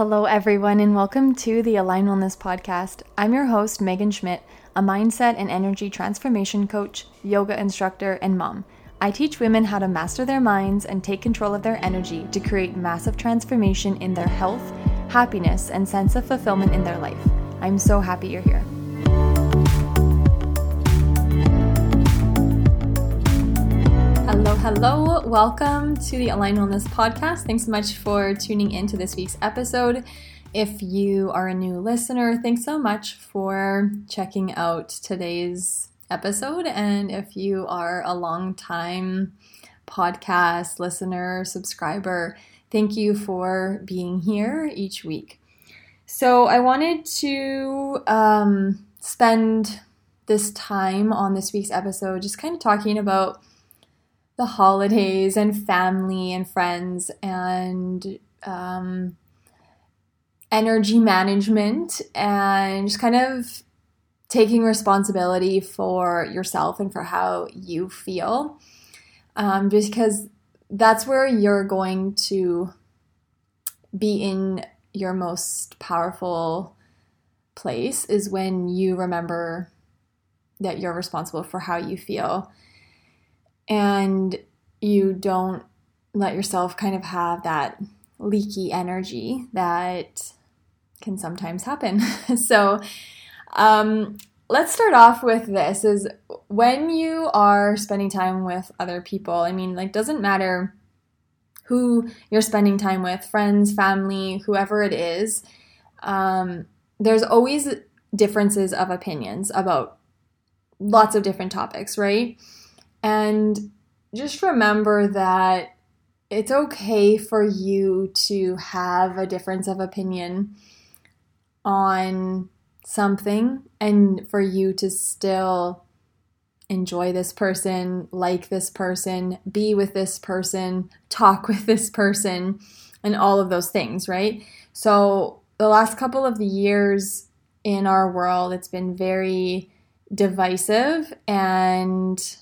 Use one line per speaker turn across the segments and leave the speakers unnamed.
Hello, everyone, and welcome to the Aligned Wellness Podcast. I'm your host, Megan Schmidt, a mindset and energy transformation coach, yoga instructor, and mom. I teach women how to master their minds and take control of their energy to create massive transformation in their health, happiness, and sense of fulfillment in their life. I'm so happy you're here. Hello, hello. Welcome to the Aligned Wellness Podcast. Thanks so much for tuning in to this week's episode. If you are a new listener, thanks so much for checking out today's episode. And if you are a long time podcast listener, subscriber, thank you for being here each week. So, I wanted to um, spend this time on this week's episode just kind of talking about the holidays and family and friends and um, energy management and just kind of taking responsibility for yourself and for how you feel. Um, because that's where you're going to be in your most powerful place is when you remember that you're responsible for how you feel and you don't let yourself kind of have that leaky energy that can sometimes happen. so, um, let's start off with this is when you are spending time with other people, I mean, like, doesn't matter who you're spending time with, friends, family, whoever it is, um, there's always differences of opinions about lots of different topics, right? And just remember that it's okay for you to have a difference of opinion on something and for you to still enjoy this person, like this person, be with this person, talk with this person, and all of those things, right? So, the last couple of the years in our world, it's been very divisive and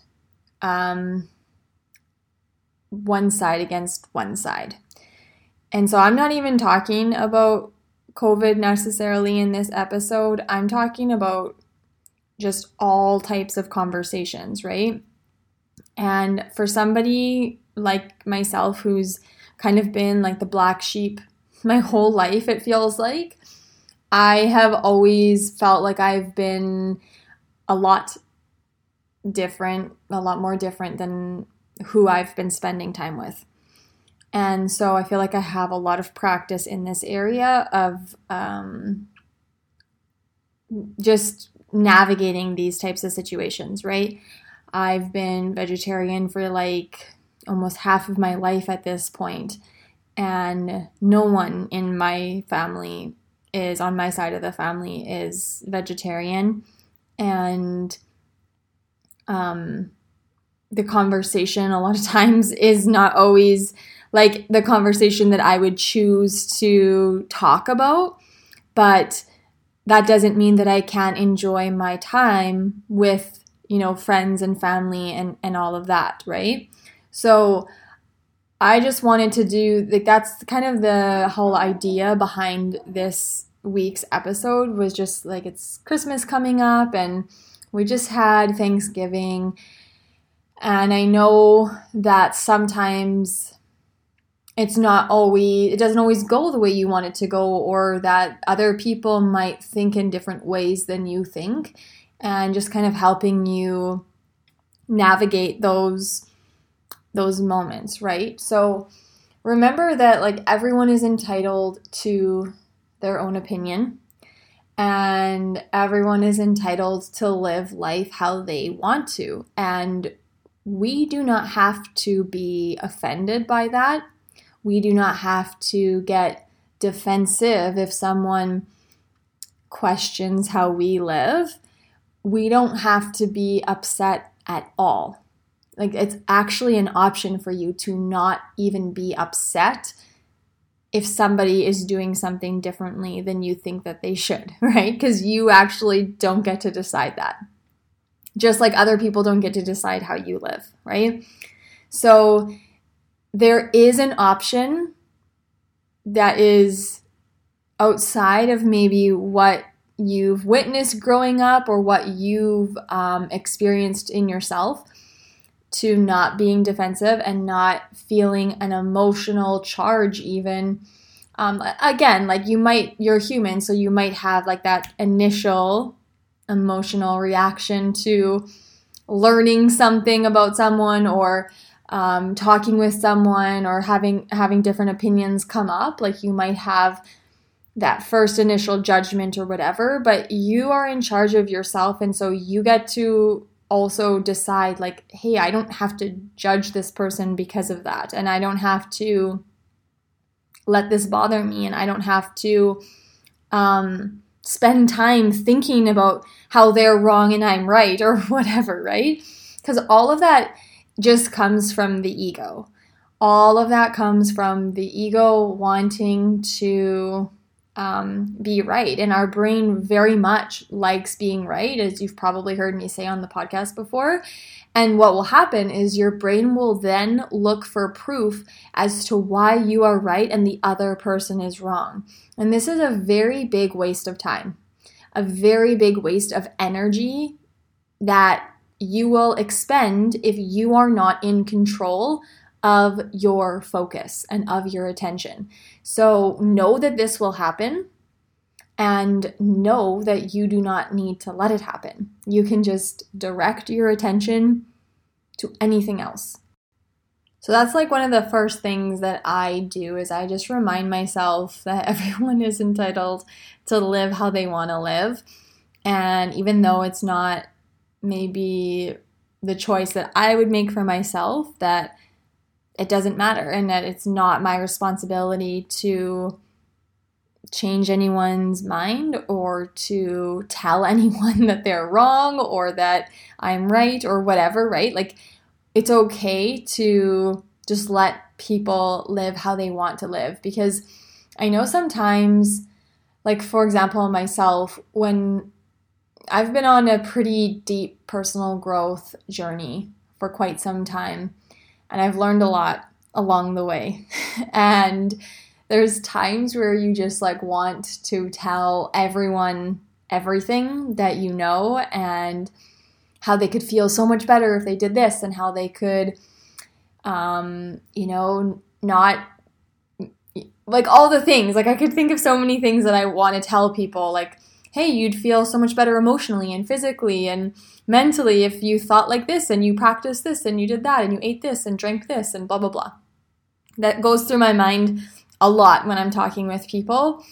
um, one side against one side. And so I'm not even talking about COVID necessarily in this episode. I'm talking about just all types of conversations, right? And for somebody like myself who's kind of been like the black sheep my whole life, it feels like, I have always felt like I've been a lot different, a lot more different than who I've been spending time with. And so I feel like I have a lot of practice in this area of um, just navigating these types of situations, right? I've been vegetarian for like almost half of my life at this point, and no one in my family is on my side of the family is vegetarian. And um, the conversation a lot of times is not always like the conversation that I would choose to talk about, but that doesn't mean that I can't enjoy my time with, you know, friends and family and, and all of that, right? So I just wanted to do like that's kind of the whole idea behind this week's episode was just like it's Christmas coming up and we just had Thanksgiving and I know that sometimes it's not always, it doesn't always go the way you want it to go, or that other people might think in different ways than you think, and just kind of helping you navigate those those moments, right? So remember that like everyone is entitled to their own opinion and everyone is entitled to live life how they want to. And we do not have to be offended by that. We do not have to get defensive if someone questions how we live. We don't have to be upset at all. Like, it's actually an option for you to not even be upset if somebody is doing something differently than you think that they should, right? Because you actually don't get to decide that just like other people don't get to decide how you live, right? So there is an option that is outside of maybe what you've witnessed growing up or what you've um, experienced in yourself to not being defensive and not feeling an emotional charge even. Um, again like you might you're human so you might have like that initial emotional reaction to learning something about someone or um, talking with someone or having having different opinions come up. Like you might have that first initial judgment or whatever but you are in charge of yourself and so you get to also decide like hey i don't have to judge this person because of that. And i don't have to let this bother me. And i don't have to um, spend time thinking about how they're wrong and i'm right or whatever right? Because all of that just comes from the ego. All of that comes from the ego wanting to um, be right. And our brain very much likes being right, as you've probably heard me say on the podcast before. And what will happen is your brain will then look for proof as to why you are right and the other person is wrong. And this is a very big waste of time, a very big waste of energy that you will expend if you are not in control of your focus and of your attention. So know that this will happen and know that you do not need to let it happen. You can just direct your attention to anything else. So that's like one of the first things that I do is I just remind myself that everyone is entitled to live how they want to live. And even though it's not maybe the choice that I would make for myself, that it doesn't matter and that it's not my responsibility to change anyone's mind or to tell anyone that they're wrong or that I'm right or whatever, right? Like it's okay to just let people live how they want to live because I know sometimes like for example myself when I've been on a pretty deep personal growth journey for quite some time and I've learned a lot along the way. and there's times where you just like want to tell everyone everything that you know and how they could feel so much better if they did this and how they could um, you know, not like all the things. Like I could think of so many things that I want to tell people like hey, you'd feel so much better emotionally and physically and mentally if you thought like this and you practiced this and you did that and you ate this and drank this and blah, blah, blah. That goes through my mind a lot when I'm talking with people.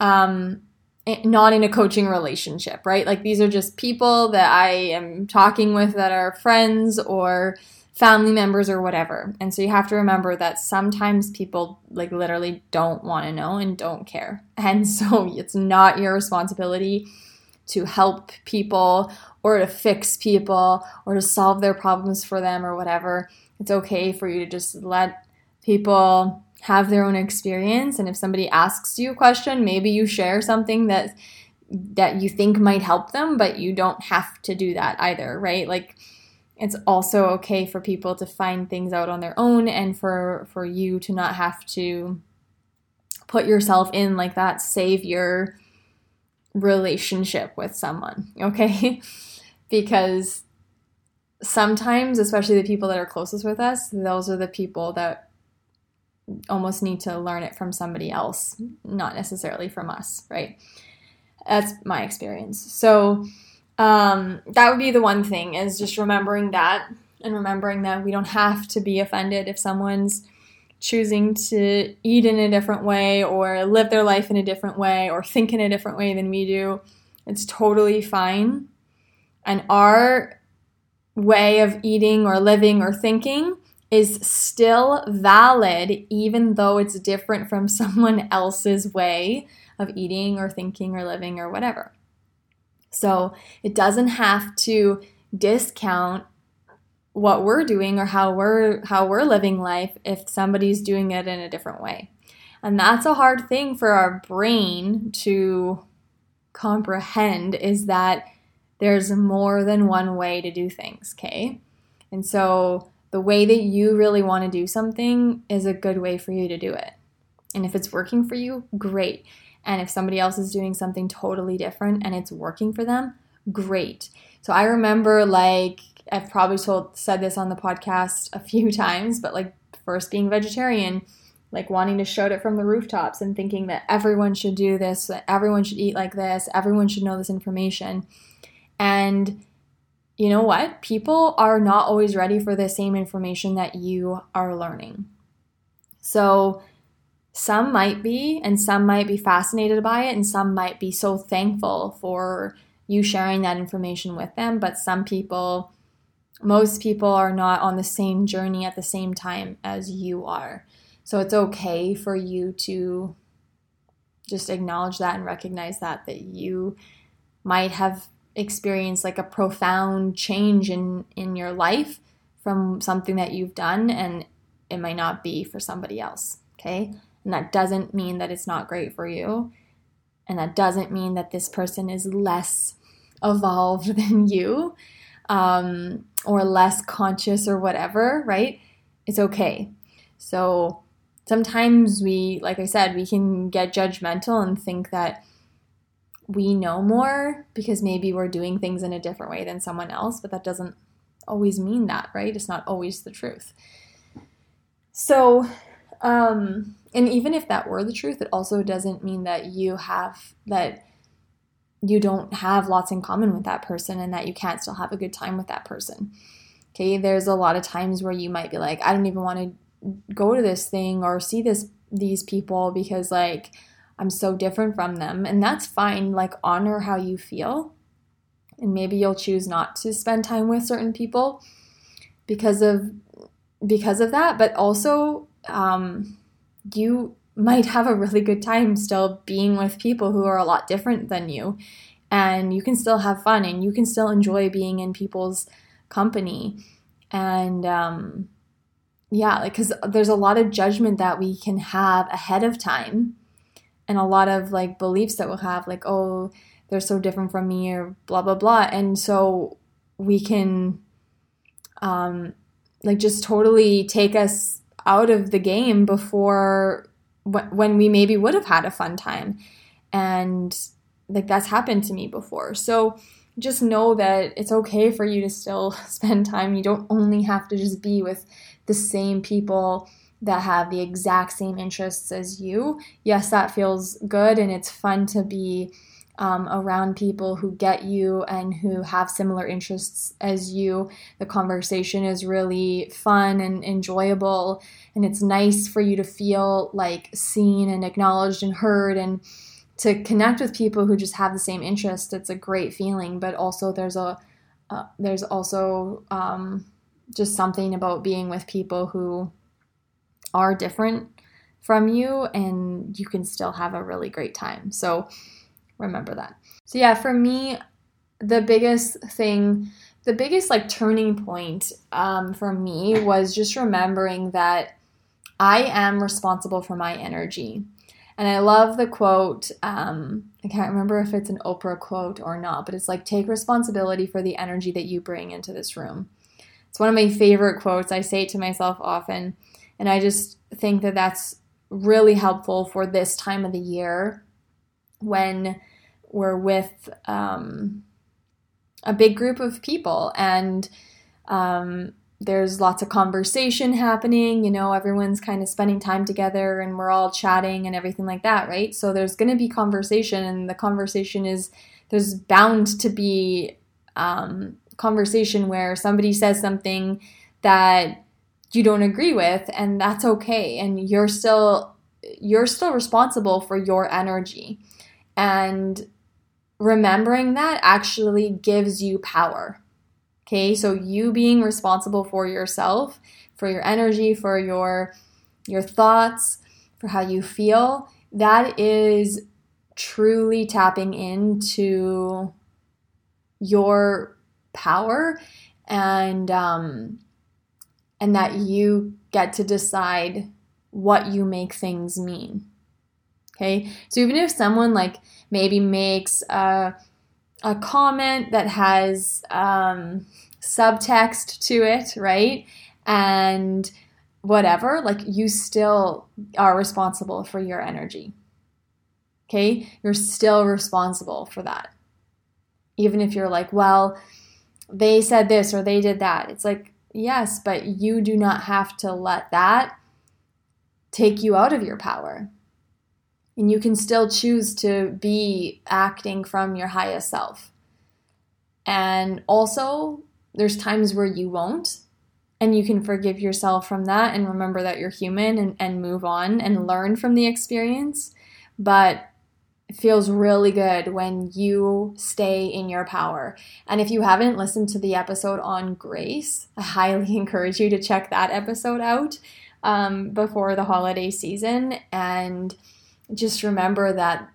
Um, eh, not in a coaching relationship, right? Like these are just people that I am talking with that are friends or family members or whatever. And so you have to remember that sometimes people like literally don't want to know and don't care. And so it's not your responsibility to help people or to fix people or to solve their problems for them or whatever. It's okay for you to just let people have their own experience and if somebody asks you a question, maybe you share something that that you think might help them, but you don't have to do that either, right? Like it's also okay for people to find things out on their own and for for you to not have to put yourself in like that savior relationship with someone okay? Because sometimes especially the people that are closest with us those are the people that almost need to learn it from somebody else not necessarily from us right? That's my experience. So um, that would be the one thing is just remembering that and remembering that we don't have to be offended if someone's choosing to eat in a different way or live their life in a different way or think in a different way than we do. It's totally fine. And our way of eating or living or thinking is still valid, even though it's different from someone else's way of eating or thinking or living or whatever. So it doesn't have to discount what we're doing or how we're how we're living life if somebody's doing it in a different way. And that's a hard thing for our brain to comprehend is that there's more than one way to do things, okay? And so the way that you really want to do something is a good way for you to do it. And if it's working for you, great. And if somebody else is doing something totally different and it's working for them, great. So I remember like I've probably told said this on the podcast a few times, but like first being vegetarian, like wanting to shout it from the rooftops and thinking that everyone should do this, that everyone should eat like this, everyone should know this information. And you know what? People are not always ready for the same information that you are learning. So some might be, and some might be fascinated by it, and some might be so thankful for you sharing that information with them. But some people, most people are not on the same journey at the same time as you are. So it's okay for you to just acknowledge that and recognize that that you might have experienced like a profound change in in your life from something that you've done and it might not be for somebody else, okay? And that doesn't mean that it's not great for you. And that doesn't mean that this person is less evolved than you um, or less conscious or whatever, right? It's okay. So sometimes we, like I said, we can get judgmental and think that we know more because maybe we're doing things in a different way than someone else, but that doesn't always mean that, right? It's not always the truth. So, um, and even if that were the truth, it also doesn't mean that you have that you don't have lots in common with that person and that you can't still have a good time with that person. Okay, there's a lot of times where you might be like, I don't even want to go to this thing or see this these people because like I'm so different from them. And that's fine like honor how you feel. And maybe you'll choose not to spend time with certain people because of because of that. But also um, you might have a really good time still being with people who are a lot different than you. And you can still have fun and you can still enjoy being in people's company. And um, yeah, like because there's a lot of judgment that we can have ahead of time, and a lot of like beliefs that we'll have, like oh, they're so different from me, or blah blah blah, and so we can, um, like just totally take us out of the game before when we maybe would have had a fun time, and like that's happened to me before, so just know that it's okay for you to still spend time. You don't only have to just be with the same people that have the exact same interests as you. Yes, that feels good and it's fun to be um, around people who get you and who have similar interests as you. The conversation is really fun and enjoyable, and it's nice for you to feel like seen and acknowledged and heard and to connect with people who just have the same interests. It's a great feeling, but also there's a uh, there's also um, just something about being with people who are different from you and you can still have a really great time. So remember that. So yeah, for me, the biggest thing, the biggest like turning point um, for me was just remembering that I am responsible for my energy. And I love the quote. Um, I can't remember if it's an Oprah quote or not, but it's like, take responsibility for the energy that you bring into this room. It's one of my favorite quotes. I say it to myself often. And I just think that that's really helpful for this time of the year when we're with um, a big group of people and um, there's lots of conversation happening. You know, everyone's kind of spending time together and we're all chatting and everything like that, right? So there's going to be conversation, and the conversation is there's bound to be um, conversation where somebody says something that you don't agree with and that's okay and you're still you're still responsible for your energy and remembering that actually gives you power okay so you being responsible for yourself for your energy for your your thoughts for how you feel that is truly tapping into your power and um, and that you get to decide what you make things mean. Okay, so even if someone like maybe makes a, a comment that has um, subtext to it, right? And whatever, like you still are responsible for your energy. Okay? You're still responsible for that. Even if you're like, well, they said this or they did that. It's like, yes, but you do not have to let that take you out of your power. And you can still choose to be acting from your highest self. And also, there's times where you won't. And you can forgive yourself from that and remember that you're human and, and move on and learn from the experience. But it feels really good when you stay in your power. And if you haven't listened to the episode on grace, I highly encourage you to check that episode out um, before the holiday season. And just remember that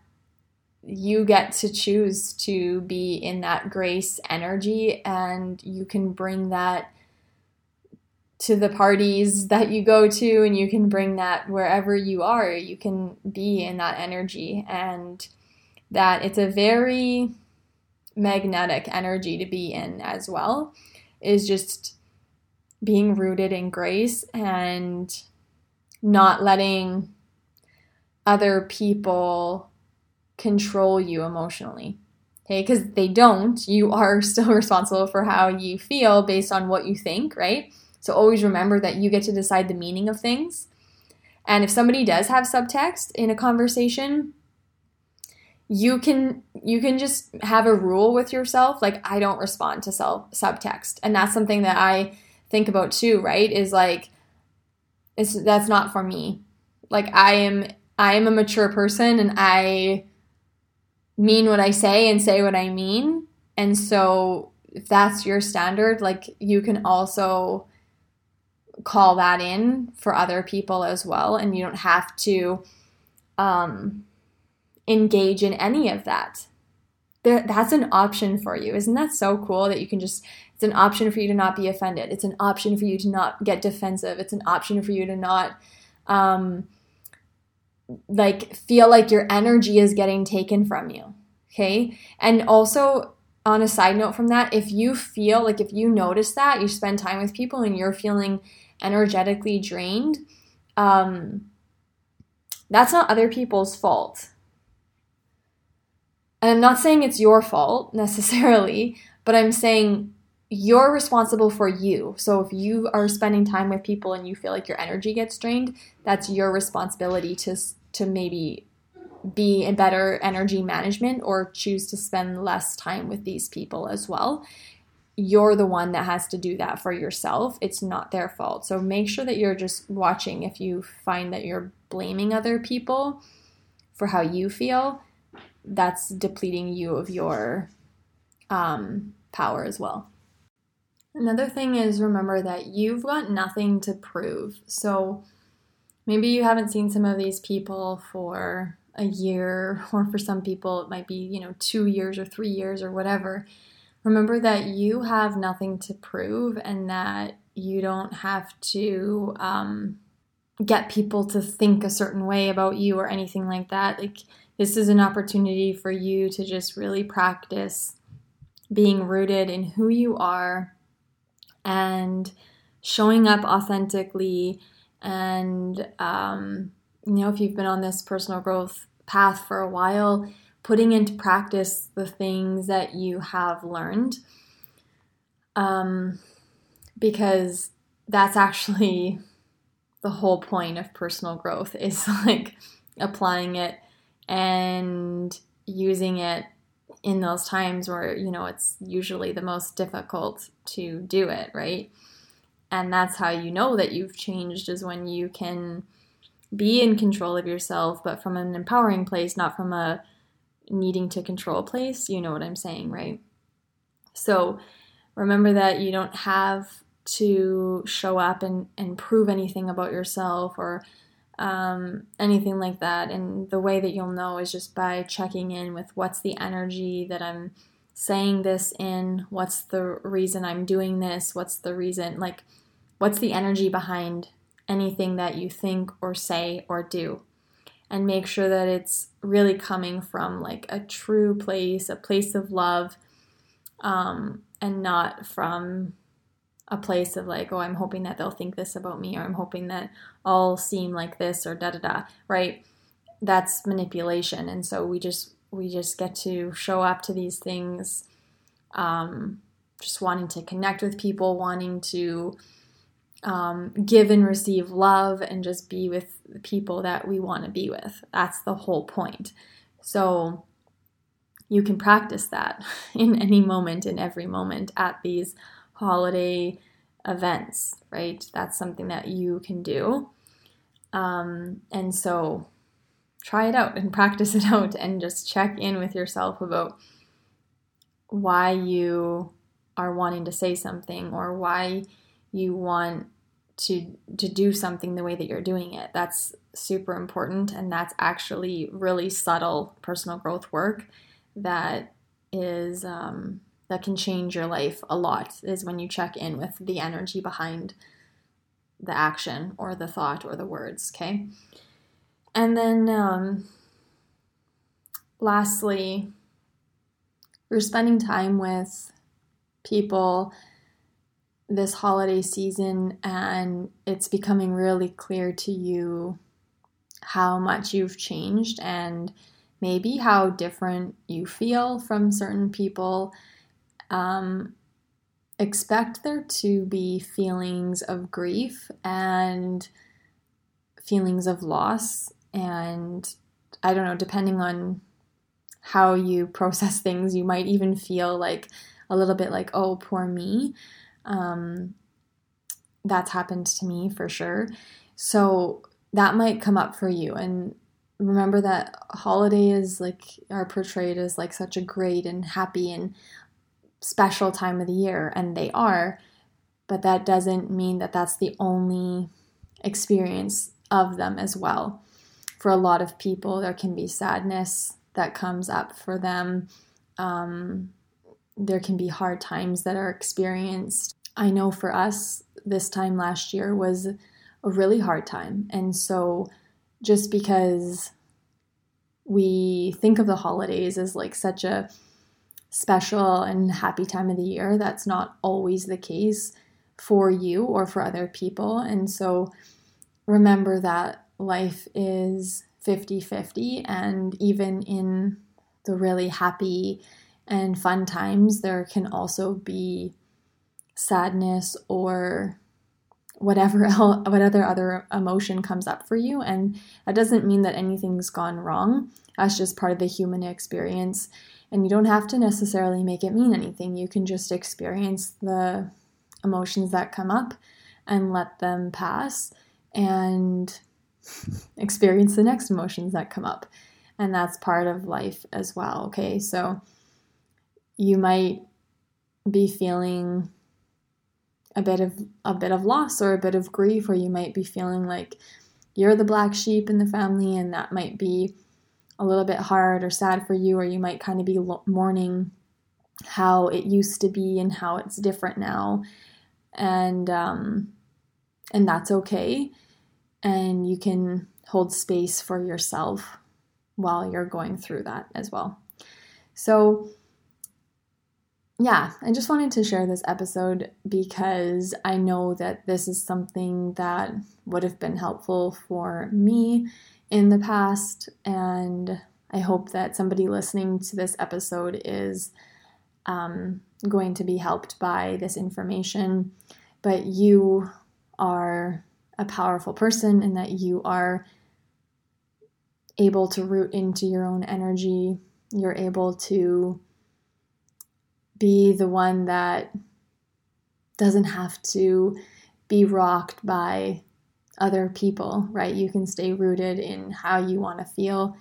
you get to choose to be in that grace energy and you can bring that to the parties that you go to and you can bring that wherever you are. You can be in that energy and that it's a very magnetic energy to be in as well is just being rooted in grace and not letting other people control you emotionally. Okay, because they don't, you are still responsible for how you feel based on what you think, right? So always remember that you get to decide the meaning of things. And if somebody does have subtext in a conversation, you can you can just have a rule with yourself like I don't respond to self subtext. And that's something that I think about too, right? Is like it's that's not for me. Like I am I am a mature person and I mean what I say and say what I mean. And so if that's your standard, like you can also call that in for other people as well and you don't have to um, engage in any of that. There, that's an option for you. Isn't that so cool that you can just it's an option for you to not be offended. It's an option for you to not get defensive. It's an option for you to not um, like feel like your energy is getting taken from you. Okay. And also, on a side note from that, if you feel like if you notice that you spend time with people and you're feeling energetically drained, um, that's not other people's fault. And I'm not saying it's your fault necessarily, but I'm saying you're responsible for you. So if you are spending time with people and you feel like your energy gets drained, that's your responsibility to to maybe be in better energy management or choose to spend less time with these people as well. You're the one that has to do that for yourself. It's not their fault. So make sure that you're just watching if you find that you're blaming other people for how you feel. That's depleting you of your um, power as well. Another thing is remember that you've got nothing to prove. So maybe you haven't seen some of these people for a year, or for some people, it might be, you know, two years or three years or whatever. Remember that you have nothing to prove and that you don't have to um, get people to think a certain way about you or anything like that. Like, this is an opportunity for you to just really practice being rooted in who you are and showing up authentically and um, you know if you've been on this personal growth path for a while putting into practice the things that you have learned um, because that's actually the whole point of personal growth is like applying it and using it in those times where you know it's usually the most difficult to do it right and that's how you know that you've changed is when you can be in control of yourself but from an empowering place not from a needing to control place you know what i'm saying right so remember that you don't have to show up and, and prove anything about yourself or um, anything like that. And the way that you'll know is just by checking in with what's the energy that I'm saying this in, what's the reason I'm doing this, what's the reason, like, what's the energy behind anything that you think or say or do. And make sure that it's really coming from like a true place, a place of love, um, and not from a place of like, oh, I'm hoping that they'll think this about me, or I'm hoping that I'll seem like this, or da da da, right? That's manipulation. And so we just we just get to show up to these things um, just wanting to connect with people, wanting to um, give and receive love, and just be with the people that we want to be with. That's the whole point. So you can practice that in any moment, in every moment at these holiday events, right? That's something that you can do. Um, and so try it out and practice it out and just check in with yourself about why you are wanting to say something or why you want to to do something the way that you're doing it. That's super important and that's actually really subtle personal growth work that is um, that can change your life a lot is when you check in with the energy behind the action or the thought or the words okay and then um, lastly we're spending time with people this holiday season, and it's becoming really clear to you how much you've changed and maybe how different you feel from certain people. Um, expect there to be feelings of grief and feelings of loss, and I don't know, depending on how you process things. You might even feel like a little bit like, oh, poor me. Um, that's happened to me for sure. So that might come up for you. And remember that holidays like are portrayed as like such a great and happy and special time of the year, and they are. But that doesn't mean that that's the only experience of them as well. For a lot of people, there can be sadness, that comes up for them. Um, there can be hard times that are experienced. I know for us, this time last year was a really hard time. And so, just because we think of the holidays as like such a special and happy time of the year, that's not always the case for you or for other people. And so, remember that life is 50 50. And even in the really happy and fun times, there can also be sadness or whatever else, whatever other emotion comes up for you. And that doesn't mean that anything's gone wrong. That's just part of the human experience. And you don't have to necessarily make it mean anything. You can just experience the emotions that come up and let them pass. And experience the next emotions that come up. And that's part of life as well. Okay, so you might be feeling a bit of a bit of loss or a bit of grief or you might be feeling like you're the black sheep in the family and that might be a little bit hard or sad for you or you might kind of be mourning how it used to be and how it's different now and um and that's okay and you can hold space for yourself while you're going through that as well. So, yeah, I just wanted to share this episode because I know that this is something that would have been helpful for me in the past, and I hope that somebody listening to this episode is um, going to be helped by this information. But you are a powerful person and that you are able to root into your own energy. You're able to be the one that doesn't have to be rocked by other people, right? You can stay rooted in how you want to feel,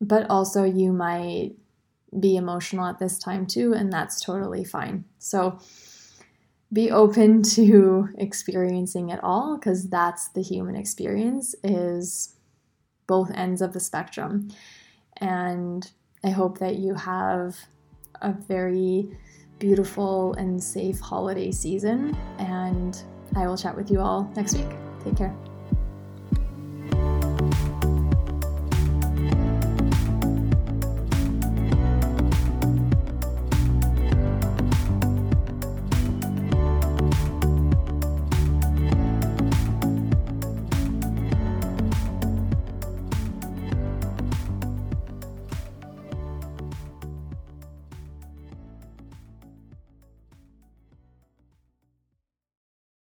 but also you might be emotional at this time too, and that's totally fine. So, be open to experiencing it all because that's the human experience is both ends of the spectrum and i hope that you have a very beautiful and safe holiday season and i will chat with you all next week. Take care